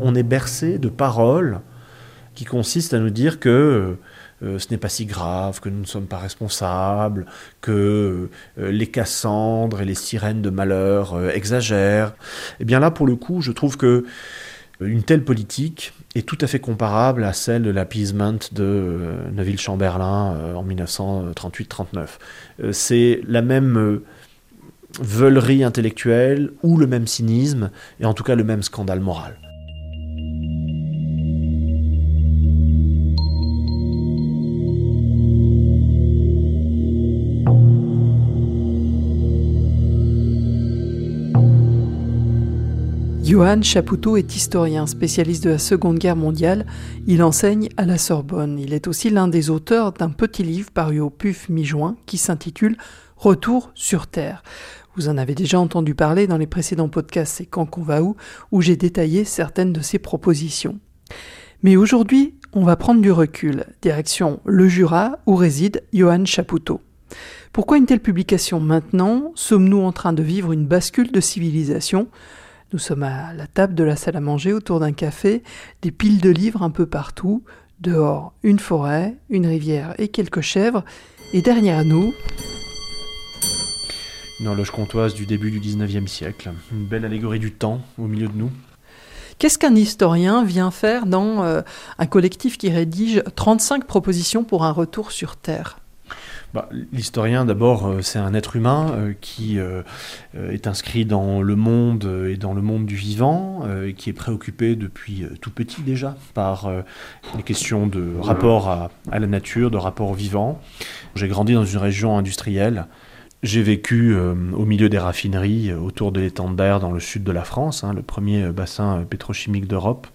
on est bercé de paroles qui consistent à nous dire que euh, ce n'est pas si grave, que nous ne sommes pas responsables, que euh, les Cassandres et les sirènes de malheur euh, exagèrent. Eh bien là, pour le coup, je trouve que une telle politique est tout à fait comparable à celle de l'appeasement de Neville Chamberlain en 1938-39. C'est la même veulerie intellectuelle ou le même cynisme, et en tout cas le même scandale moral. Johann Chapoutot est historien, spécialiste de la Seconde Guerre mondiale. Il enseigne à la Sorbonne. Il est aussi l'un des auteurs d'un petit livre paru au PUF mi-juin qui s'intitule Retour sur Terre. Vous en avez déjà entendu parler dans les précédents podcasts C'est quand qu'on va où, où j'ai détaillé certaines de ses propositions. Mais aujourd'hui, on va prendre du recul, direction le Jura où réside Johann Chapoutot. Pourquoi une telle publication maintenant? Sommes-nous en train de vivre une bascule de civilisation? Nous sommes à la table de la salle à manger autour d'un café, des piles de livres un peu partout, dehors une forêt, une rivière et quelques chèvres, et derrière nous... Une horloge comptoise du début du 19e siècle, une belle allégorie du temps au milieu de nous. Qu'est-ce qu'un historien vient faire dans euh, un collectif qui rédige 35 propositions pour un retour sur Terre? Bah, l'historien, d'abord, euh, c'est un être humain euh, qui euh, est inscrit dans le monde et dans le monde du vivant, et qui est préoccupé depuis tout petit déjà par les questions de rapport à, la nature, de rapport au vivant. J'ai grandi dans une région industrielle. J'ai vécu au milieu des raffineries autour de l'étang d'air dans le sud de la France, hein, le premier bassin pétrochimique d'Europe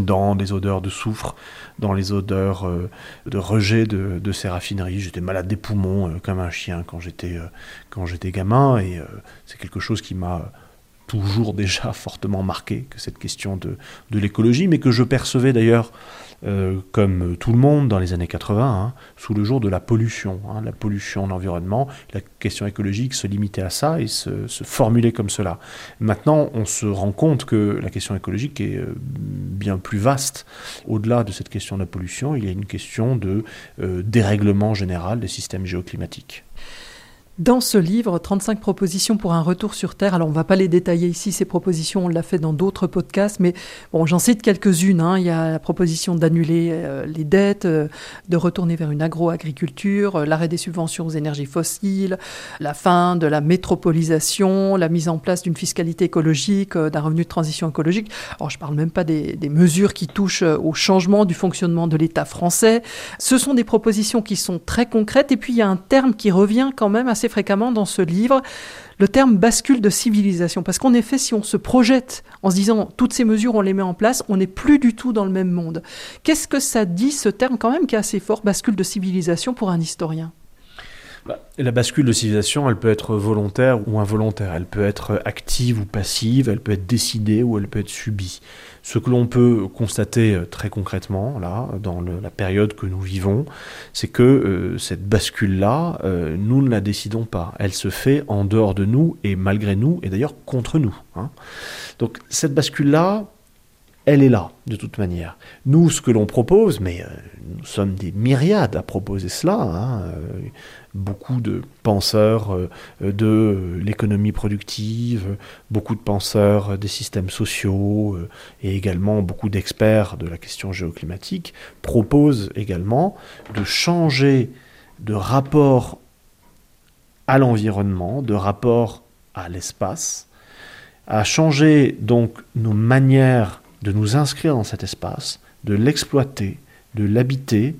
dans des odeurs de soufre, dans les odeurs euh, de rejet de, ces raffineries. J'étais malade des poumons euh, comme un chien quand j'étais euh, quand j'étais gamin et c'est quelque chose qui m'a toujours déjà fortement marqué que cette question de, l'écologie, mais que je percevais d'ailleurs euh, comme tout le monde dans les années 80, hein, sous le jour de la pollution. Hein, la pollution de l'environnement, la question écologique se limitait à ça et se, se, formulait comme cela. Maintenant, on se rend compte que la question écologique est euh, bien plus vaste. Au-delà de cette question de la pollution, il y a une question de euh, dérèglement général des systèmes géoclimatiques. Dans ce livre, 35 propositions pour un retour sur Terre. Alors, on ne va pas les détailler ici, ces propositions, on l'a fait dans d'autres podcasts, mais bon, j'en cite quelques-unes. Hein. Il y a la proposition d'annuler euh, les dettes, euh, de retourner vers une agro-agriculture, euh, l'arrêt des subventions aux énergies fossiles, la fin de la métropolisation, la mise en place d'une fiscalité écologique, d'un revenu de transition écologique. Alors, je ne parle même pas des, des mesures qui touchent au changement du fonctionnement de l'État français. Ce sont des propositions qui sont très concrètes, et puis il y a un terme qui revient quand même assez fréquemment dans ce livre le terme bascule de civilisation. Parce qu'en effet, si on se projette en se disant toutes ces mesures, on les met en place, on n'est plus du tout dans le même monde. Qu'est-ce que ça dit, ce terme quand même qui est assez fort, bascule de civilisation pour un historien? Bah, la bascule de civilisation, elle peut être volontaire ou involontaire, elle peut être active ou passive, elle peut être décidée ou elle peut être subie. Ce que l'on peut constater euh, très concrètement, là, dans la période que nous vivons, c'est que euh, cette bascule-là, euh, nous ne la décidons pas. Elle se fait en dehors de nous et malgré nous, et d'ailleurs contre nous. Hein. Donc cette bascule-là, elle est là, de toute manière. Nous, ce que l'on propose, mais euh, nous sommes des myriades à proposer cela, hein, euh, beaucoup de penseurs euh, de l'économie productive, beaucoup de penseurs des systèmes sociaux, et également beaucoup d'experts de la question géoclimatique, proposent également de changer de rapport à l'environnement, de rapport à l'espace, à changer donc nos manières de nous inscrire dans cet espace, de l'exploiter, de l'habiter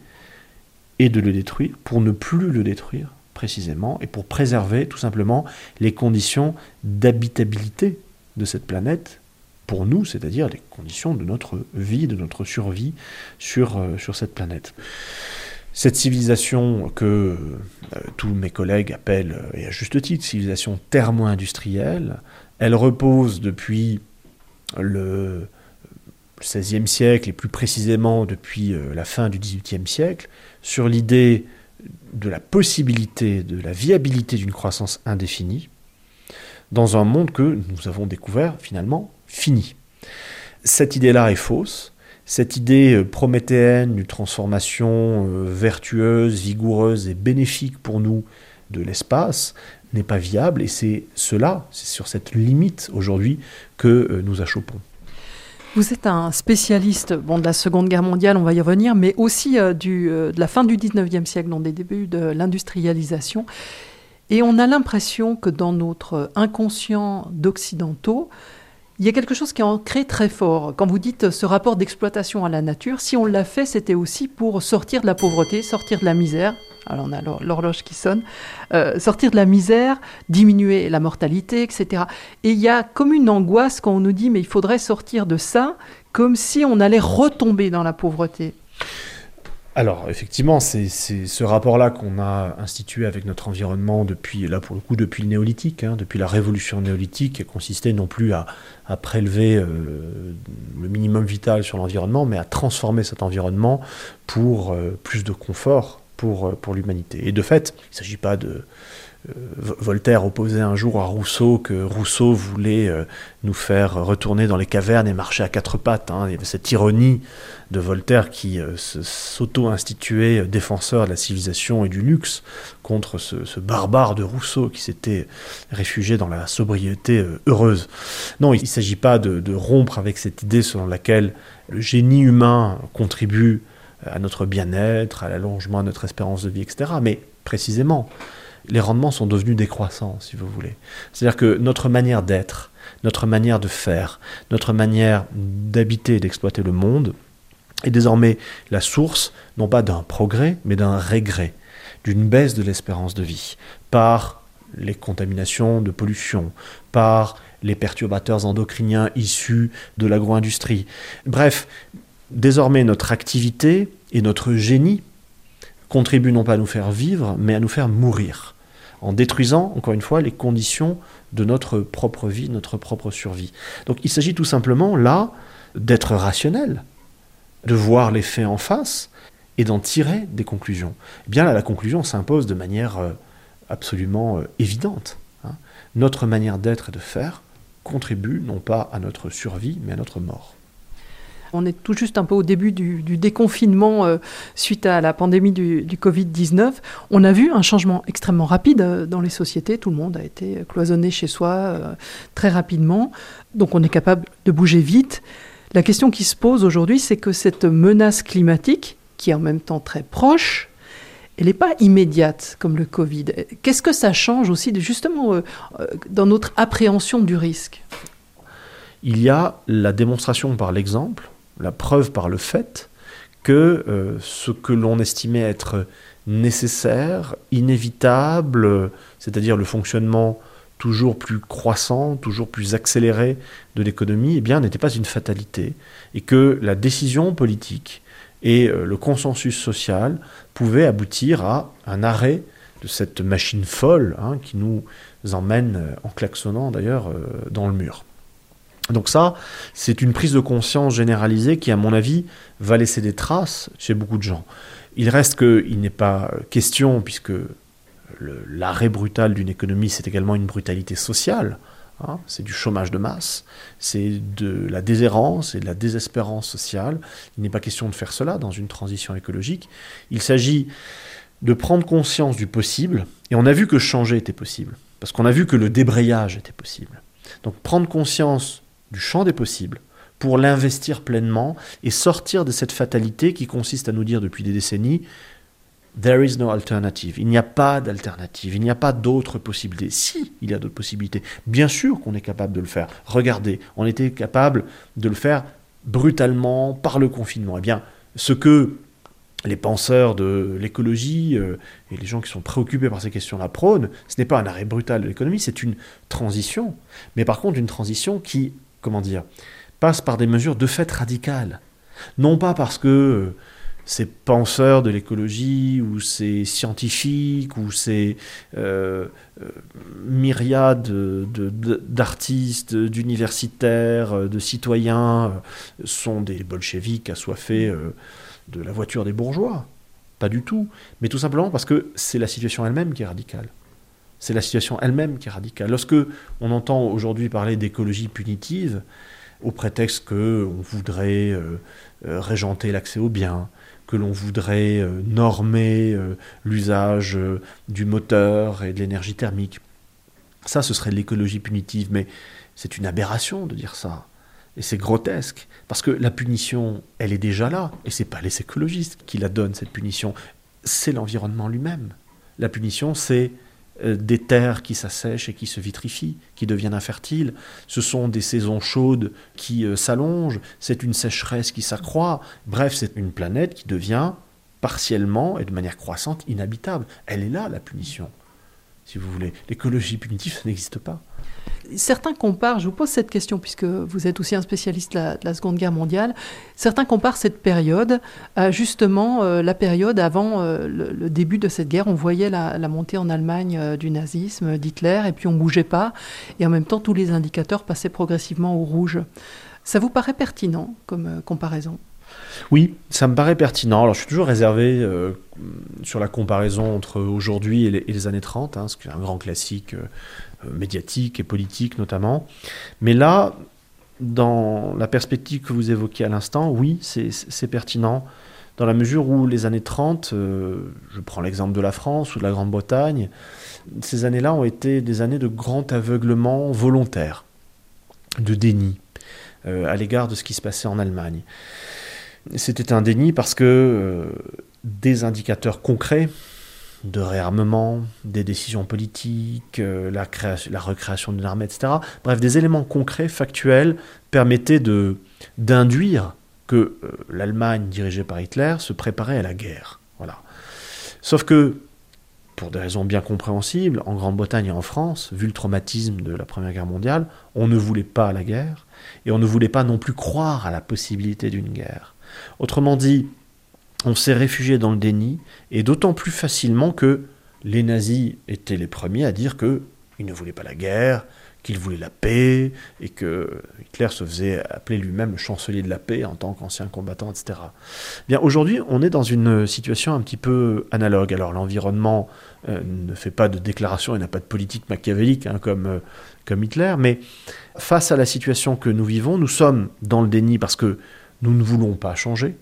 et de le détruire pour ne plus le détruire précisément et pour préserver tout simplement les conditions d'habitabilité de cette planète pour nous, c'est-à-dire les conditions de notre vie, de notre survie sur, euh, cette planète. Cette civilisation que euh, tous mes collègues appellent, euh, et à juste titre, civilisation thermo-industrielle, elle repose depuis le XVIe siècle, et plus précisément depuis euh, la fin du XVIIIe siècle, sur l'idée de la possibilité, de la viabilité d'une croissance indéfinie, dans un monde que nous avons découvert finalement fini. Cette idée-là est fausse. Cette idée euh, prométhéenne d'une transformation euh, vertueuse, vigoureuse et bénéfique pour nous de l'espace n'est pas viable et c'est cela, c'est sur cette limite aujourd'hui que nous achoppons. Vous êtes un spécialiste de la Seconde Guerre mondiale, on va y revenir, mais aussi du, de la fin du 19e siècle, dans des débuts de l'industrialisation. Et on a l'impression que dans notre inconscient d'occidentaux, il y a quelque chose qui est ancré très fort. Quand vous dites ce rapport d'exploitation à la nature, si on l'a fait, c'était aussi pour sortir de la pauvreté, sortir de la misère. Alors on a l'horloge qui sonne. Euh, sortir de la misère, diminuer la mortalité, etc. Et il y a comme une angoisse quand on nous dit mais il faudrait sortir de ça, comme si on allait retomber dans la pauvreté. Alors, effectivement, c'est ce rapport-là qu'on a institué avec notre environnement depuis, là pour le coup, depuis le néolithique, hein, depuis la révolution néolithique, qui consistait non plus à, prélever euh, le minimum vital sur l'environnement, mais à transformer cet environnement pour euh, plus de confort pour, euh, pour l'humanité. Et de fait, il ne s'agit pas de, euh, Voltaire opposait un jour à Rousseau que Rousseau voulait euh, nous faire retourner dans les cavernes et marcher à quatre pattes. Hein. Il y avait cette ironie de Voltaire qui s'auto-instituait défenseur de la civilisation et du luxe contre ce, barbare de Rousseau qui s'était réfugié dans la sobriété heureuse. Non, il ne s'agit pas de, rompre avec cette idée selon laquelle le génie humain contribue à notre bien-être, à l'allongement de notre espérance de vie, etc. Mais précisément, les rendements sont devenus décroissants, si vous voulez. C'est-à-dire que notre manière d'être, notre manière de faire, notre manière d'habiter et d'exploiter le monde est désormais la source, non pas d'un progrès, mais d'un régret, d'une baisse de l'espérance de vie, par les contaminations de pollution, par les perturbateurs endocriniens issus de l'agro-industrie. Bref, désormais notre activité et notre génie contribuent non pas à nous faire vivre, mais à nous faire mourir en détruisant, encore une fois, les conditions de notre propre vie, notre propre survie. Donc il s'agit tout simplement là d'être rationnel, de voir les faits en face et d'en tirer des conclusions. Eh bien là, la conclusion s'impose de manière euh, absolument euh, évidente. Hein. Notre manière d'être et de faire contribue non pas à notre survie, mais à notre mort. On est tout juste un peu au début du, déconfinement euh, suite à la pandémie du, Covid-19. On a vu un changement extrêmement rapide euh, dans les sociétés. Tout le monde a été cloisonné chez soi euh, très rapidement. Donc on est capable de bouger vite. La question qui se pose aujourd'hui, c'est que cette menace climatique, qui est en même temps très proche, elle n'est pas immédiate comme le Covid. Qu'est-ce que ça change aussi justement dans notre appréhension du risque? Il y a la démonstration par l'exemple la preuve par le fait que euh, ce que l'on estimait être nécessaire, inévitable, c'est-à-dire le fonctionnement toujours plus croissant, toujours plus accéléré de l'économie, eh bien, n'était pas une fatalité, et que la décision politique et euh, le consensus social pouvaient aboutir à un arrêt de cette machine folle hein, qui nous emmène, euh, en klaxonnant d'ailleurs, dans le mur. Donc ça, c'est une prise de conscience généralisée qui, à mon avis, va laisser des traces chez beaucoup de gens. Il reste qu'il n'est pas question, puisque l'arrêt brutal d'une économie, c'est également une brutalité sociale. Hein, c'est du chômage de masse, c'est de la déshérence et de la désespérance sociale. Il n'est pas question de faire cela dans une transition écologique. Il s'agit de prendre conscience du possible, et on a vu que changer était possible, parce qu'on a vu que le débrayage était possible. Donc prendre conscience du champ des possibles pour l'investir pleinement et sortir de cette fatalité qui consiste à nous dire depuis des décennies There is no alternative. Il n'y a pas d'alternative. Il n'y a pas d'autres possibilités. Si, il y a d'autres possibilités. Bien sûr qu'on est capable de le faire. Regardez, on était capable de le faire brutalement par le confinement. Eh bien, ce que les penseurs de l'écologie euh, et les gens qui sont préoccupés par ces questions-là prônent, ce n'est pas un arrêt brutal de l'économie, c'est une transition. Mais par contre, une transition qui comment dire, passe par des mesures de fait radicales. Non pas parce que euh, ces penseurs de l'écologie ou ces scientifiques ou ces euh, euh, myriades d'artistes, d'universitaires, de citoyens sont des bolcheviques assoiffés de la voiture des bourgeois. Pas du tout. Mais tout simplement parce que c'est la situation elle-même qui est radicale c'est la situation elle-même qui est radicale. Lorsque on entend aujourd'hui parler d'écologie punitive, au prétexte que on voudrait euh, euh, régenter l'accès aux biens, que l'on voudrait euh, normer l'usage du moteur et de l'énergie thermique. Ça, ce serait l'écologie punitive, mais c'est une aberration de dire ça. Et c'est grotesque, parce que la punition, elle est déjà là, et c'est pas les écologistes qui la donnent, cette punition, c'est l'environnement lui-même. La punition, c'est des terres qui s'assèchent et qui se vitrifient, qui deviennent infertiles. Ce sont des saisons chaudes qui euh, s'allongent. C'est une sécheresse qui s'accroît. Bref, c'est une planète qui devient partiellement et de manière croissante inhabitable. Elle est là, la punition, si vous voulez. L'écologie punitive, ça n'existe pas. Certains comparent, je vous pose cette question puisque vous êtes aussi un spécialiste de la, Seconde Guerre mondiale, certains comparent cette période à justement euh, la période avant euh, le, début de cette guerre. On voyait la, montée en Allemagne euh, du nazisme, d'Hitler, et puis on ne bougeait pas, et en même temps tous les indicateurs passaient progressivement au rouge. Ça vous paraît pertinent comme comparaison? Oui, ça me paraît pertinent. Alors, je suis toujours réservé sur la comparaison entre aujourd'hui et, les années 30, hein, ce qui est un grand classique médiatique et politique notamment. Mais là, dans la perspective que vous évoquiez à l'instant, oui, c'est pertinent, dans la mesure où les années 30, euh, je prends l'exemple de la France ou de la Grande-Bretagne, ces années-là ont été des années de grand aveuglement volontaire, de déni euh, à l'égard de ce qui se passait en Allemagne. C'était un déni parce que des indicateurs concrets, de réarmement, des décisions politiques, euh, la, création, la recréation d'une armée, etc. Bref, des éléments concrets, factuels, permettaient de, d'induire que euh, l'Allemagne dirigée par Hitler se préparait à la guerre. Voilà. Sauf que, pour des raisons bien compréhensibles, en Grande-Bretagne et en France, vu le traumatisme de la Première Guerre mondiale, on ne voulait pas la guerre, et on ne voulait pas non plus croire à la possibilité d'une guerre. Autrement dit, on s'est réfugié dans le déni, et d'autant plus facilement que les nazis étaient les premiers à dire qu'ils ne voulaient pas la guerre, qu'ils voulaient la paix, et que Hitler se faisait appeler lui-même chancelier de la paix en tant qu'ancien combattant, etc. Bien, aujourd'hui, on est dans une situation un petit peu analogue. Alors, l'environnement euh, ne fait pas de déclaration et n'a pas de politique machiavélique hein, euh, comme Hitler, mais face à la situation que nous vivons, nous sommes dans le déni parce que nous ne voulons pas changer,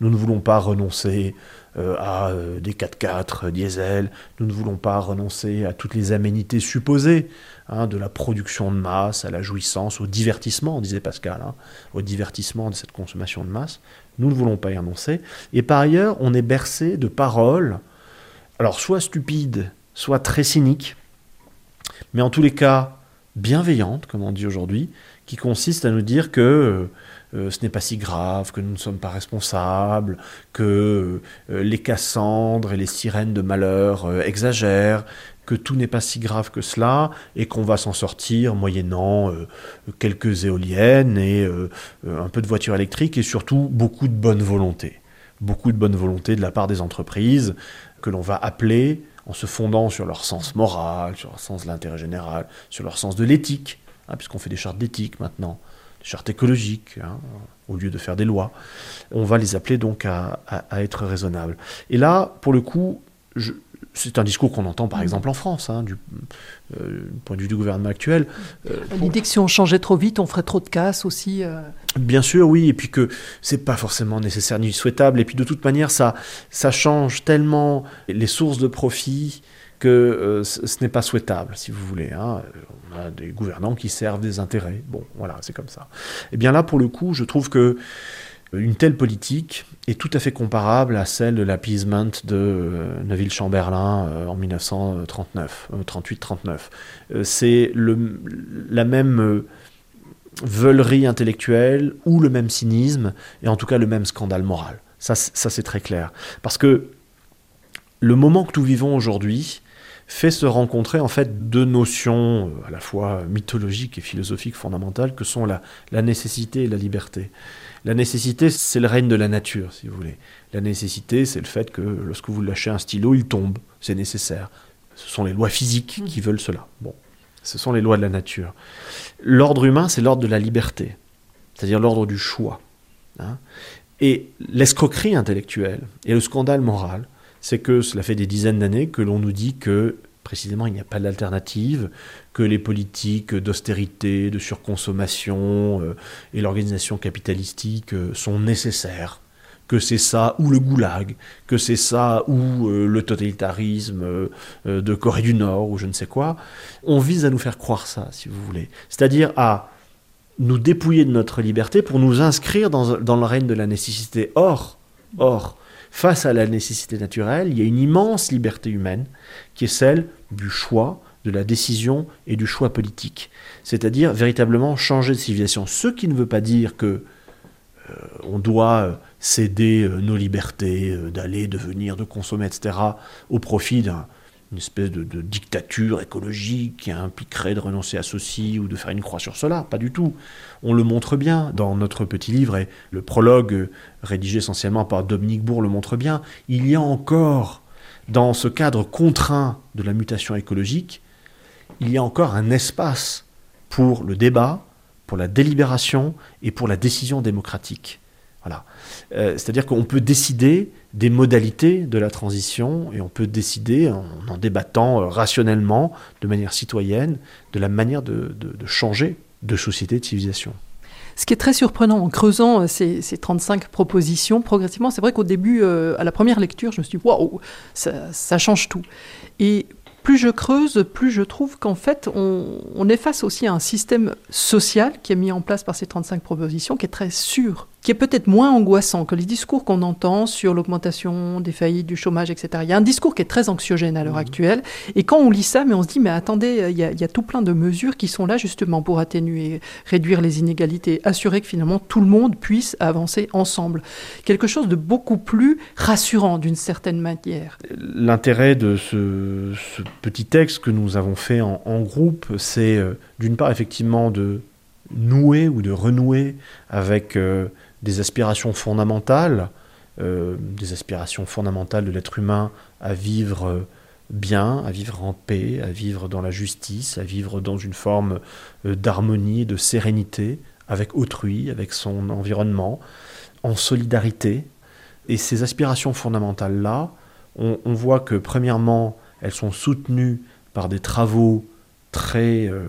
nous ne voulons pas renoncer euh, à euh, des 4x4 diesel, nous ne voulons pas renoncer à toutes les aménités supposées, hein, de la production de masse à la jouissance, au divertissement, disait Pascal, hein, au divertissement de cette consommation de masse. Nous ne voulons pas y renoncer. Et par ailleurs, on est bercé de paroles, alors soit stupides, soit très cyniques, mais en tous les cas bienveillantes, comme on dit aujourd'hui, qui consistent à nous dire que euh, euh, ce n'est pas si grave, que nous ne sommes pas responsables, que euh, les Cassandres et les sirènes de malheur euh, exagèrent, que tout n'est pas si grave que cela et qu'on va s'en sortir moyennant quelques éoliennes et un peu de voitures électriques et surtout beaucoup de bonne volonté. Beaucoup de bonne volonté de la part des entreprises que l'on va appeler en se fondant sur leur sens moral, sur leur sens de l'intérêt général, sur leur sens de l'éthique, hein, puisqu'on fait des chartes d'éthique maintenant, chartes écologiques, hein, au lieu de faire des lois. On va les appeler donc à, être raisonnables. Et là, pour le coup, c'est un discours qu'on entend par mm. exemple en France, hein, du, euh, point de vue du gouvernement actuel. Euh, L'idée que si on changeait trop vite, on ferait trop de casse aussi. Euh. Bien sûr, oui, et puis que c'est pas forcément nécessaire ni souhaitable, et puis de toute manière, ça, ça change tellement les sources de profit que euh, ce n'est pas souhaitable, si vous voulez. Hein. On a des gouvernants qui servent des intérêts. Bon, voilà, c'est comme ça. Eh bien là, pour le coup, je trouve que une telle politique est tout à fait comparable à celle de l'appeasement de euh, Neville Chamberlain euh, en 1939, 38-39. c'est la même veulerie intellectuelle ou le même cynisme et en tout cas le même scandale moral. Ça, ça c'est très clair. Parce que le moment que nous vivons aujourd'hui, fait se rencontrer en fait deux notions euh, à la fois mythologiques et philosophiques fondamentales que sont la, la nécessité et la liberté. La nécessité, c'est le règne de la nature, si vous voulez. La nécessité, c'est le fait que lorsque vous lâchez un stylo, il tombe. C'est nécessaire. Ce sont les lois physiques qui veulent cela. Bon, ce sont les lois de la nature. L'ordre humain, c'est l'ordre de la liberté, c'est-à-dire l'ordre du choix. Hein. et l'escroquerie intellectuelle et le scandale moral, c'est que cela fait des dizaines d'années que l'on nous dit que précisément il n'y a pas d'alternative, que les politiques d'austérité, de surconsommation euh, et l'organisation capitalistique euh, sont nécessaires, que c'est ça ou le goulag, que c'est ça ou euh, le totalitarisme de Corée du Nord ou je ne sais quoi, on vise à nous faire croire ça, si vous voulez. C'est-à-dire à nous dépouiller de notre liberté pour nous inscrire dans, dans le règne de la nécessité. Or, or, face à la nécessité naturelle, il y a une immense liberté humaine qui est celle du choix, de la décision et du choix politique. C'est-à-dire véritablement changer de civilisation. Ce qui ne veut pas dire que euh, on doit euh, céder euh, nos libertés d'aller, de venir, de consommer, etc., au profit d'un une espèce de, dictature écologique qui impliquerait de renoncer à ceci ou de faire une croix sur cela. Pas du tout. On le montre bien dans notre petit livre et le prologue rédigé essentiellement par Dominique Bourg le montre bien. Il y a encore, dans ce cadre contraint de la mutation écologique, il y a encore un espace pour le débat, pour la délibération et pour la décision démocratique. Voilà. Euh, c'est-à-dire qu'on peut décider des modalités de la transition et on peut décider, en, en débattant euh, rationnellement, de manière citoyenne, de la manière de, changer de société, de civilisation. Ce qui est très surprenant en creusant euh, ces, 35 propositions progressivement, c'est vrai qu'au début, à la première lecture, je me suis dit waouh, ça, ça, change tout. Et plus je creuse, plus je trouve qu'en fait, on, est face aussi à un système social qui est mis en place par ces 35 propositions, qui est très sûr, qui est peut-être moins angoissant que les discours qu'on entend sur l'augmentation des faillites, du chômage, etc. Il y a un discours qui est très anxiogène à l'heure mmh. actuelle, et quand on lit ça, mais on se dit, mais attendez, il y, a, il y, a, tout plein de mesures qui sont là justement pour atténuer, réduire les inégalités, assurer que finalement tout le monde puisse avancer ensemble. Quelque chose de beaucoup plus rassurant d'une certaine manière. L'intérêt de ce, ce petit texte que nous avons fait en, groupe, c'est euh, d'une part effectivement de nouer ou de renouer avec euh, des aspirations fondamentales, euh, des aspirations fondamentales de l'être humain à vivre bien, à vivre en paix, à vivre dans la justice, à vivre dans une forme d'harmonie, de sérénité avec autrui, avec son environnement, en solidarité. Et ces aspirations fondamentales-là, on, voit que premièrement, elles sont soutenues par des travaux très euh,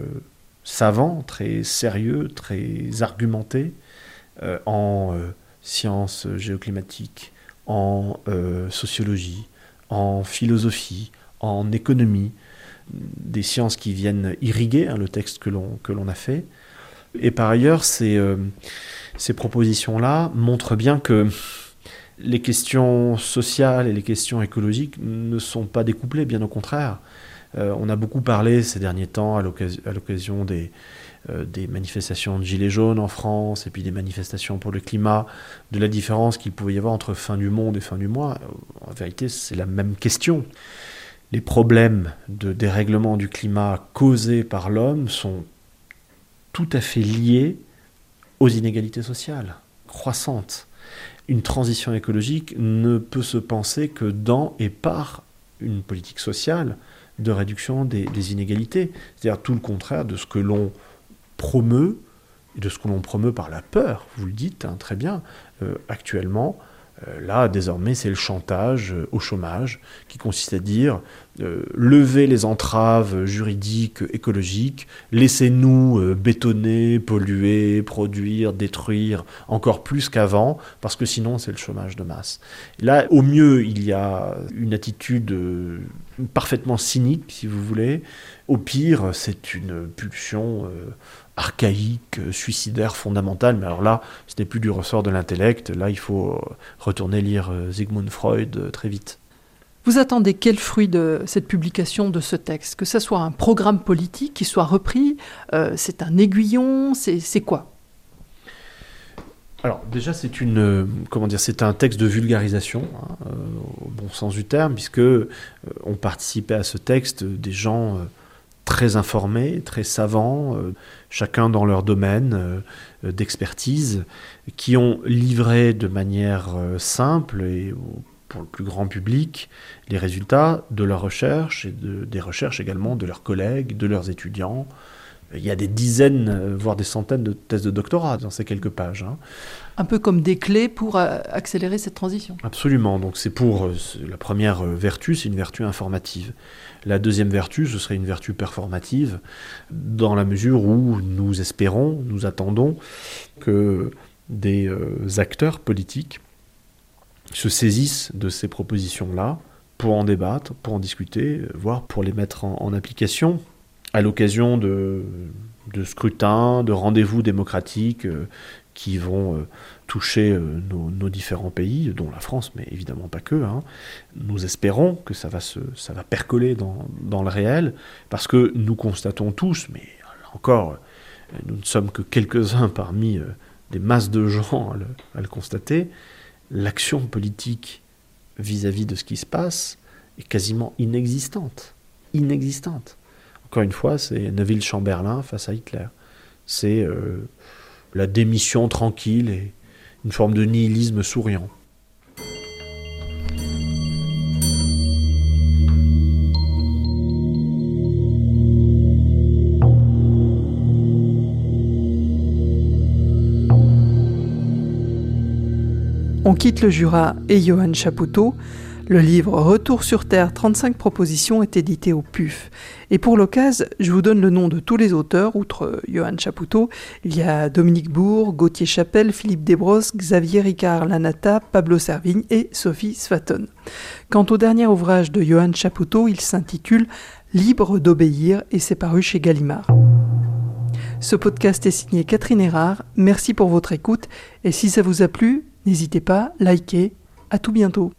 savants, très sérieux, très argumentés euh, en euh, sciences géoclimatiques, en sociologie, en philosophie, en économie, des sciences qui viennent irriguer hein, le texte que l'on a fait. Et par ailleurs, ces, ces propositions-là montrent bien que les questions sociales et les questions écologiques ne sont pas découplées, bien au contraire. Euh, on a beaucoup parlé ces derniers temps à l'occasion euh, des manifestations de Gilets jaunes en France et puis des manifestations pour le climat, de la différence qu'il pouvait y avoir entre fin du monde et fin du mois. En vérité, c'est la même question. Les problèmes de dérèglement du climat causés par l'homme sont tout à fait liés aux inégalités sociales croissantes une transition écologique ne peut se penser que dans et par une politique sociale de réduction des, inégalités. C'est-à-dire tout le contraire de ce que l'on promeut et de ce que l'on promeut par la peur. Vous le dites hein, très bien. Euh, actuellement, euh, là, désormais, c'est le chantage euh, au chômage, qui consiste à dire euh, lever les entraves juridiques, écologiques, laissez-nous bétonner, polluer, produire, détruire encore plus qu'avant, parce que sinon, c'est le chômage de masse. Là, au mieux, il y a une attitude parfaitement cynique, si vous voulez. Au pire, c'est une pulsion archaïque, euh, suicidaire, fondamental. Mais alors là, ce n'est plus du ressort de l'intellect. Là, il faut euh, retourner lire euh, Sigmund Freud très vite. Vous attendez quel fruit de cette publication de ce texte? Que ce soit un programme politique qui soit repris C'est un aiguillon C'est quoi? Alors déjà c'est une comment dire c'est un texte de vulgarisation hein, au bon sens du terme puisque on participait à ce texte des gens très informés, très savants, euh, chacun dans leur domaine euh, d'expertise, qui ont livré de manière euh, simple et pour le plus grand public les résultats de leurs recherches et des recherches également de leurs collègues, de leurs étudiants, Il y a des dizaines, euh, voire des centaines de thèses de doctorat dans ces quelques pages. Hein. Un peu comme des clés pour euh, accélérer cette transition. Absolument. Donc c'est pour euh, la première vertu, c'est une vertu informative. La deuxième vertu, ce serait une vertu performative, dans la mesure où nous espérons, nous attendons que des acteurs politiques se saisissent de ces propositions-là pour en débattre, pour en discuter, voire pour les mettre en application à l'occasion de, scrutins, de rendez-vous démocratiques euh, qui vont euh, toucher euh, nos, différents pays, dont la France, mais évidemment pas que. Hein. Nous espérons que ça va, percoler dans, le réel, parce que nous constatons tous, mais encore, nous ne sommes que quelques-uns parmi des masses de gens à le constater, l'action politique vis-à-vis -vis de ce qui se passe est quasiment inexistante. Inexistante. Encore une fois, c'est Neville Chamberlain face à Hitler. C'est euh, la démission tranquille et une forme de nihilisme souriant. On quitte le Jura et Johann Chapoutot le livre Retour sur Terre, 35 propositions est édité au PUF. Et pour l'occasion, je vous donne le nom de tous les auteurs, outre Johan Chapoutot. Il y a Dominique Bourg, Gauthier Chapelle, Philippe Desbrosses, Xavier Ricard Lanata, Pablo Servigne et Sophie Svaton. Quant au dernier ouvrage de Johan Chapoutot, il s'intitule Libre d'obéir et c'est paru chez Gallimard. Ce podcast est signé Catherine Erard. Merci pour votre écoute et si ça vous a plu, n'hésitez pas, likez. À tout bientôt.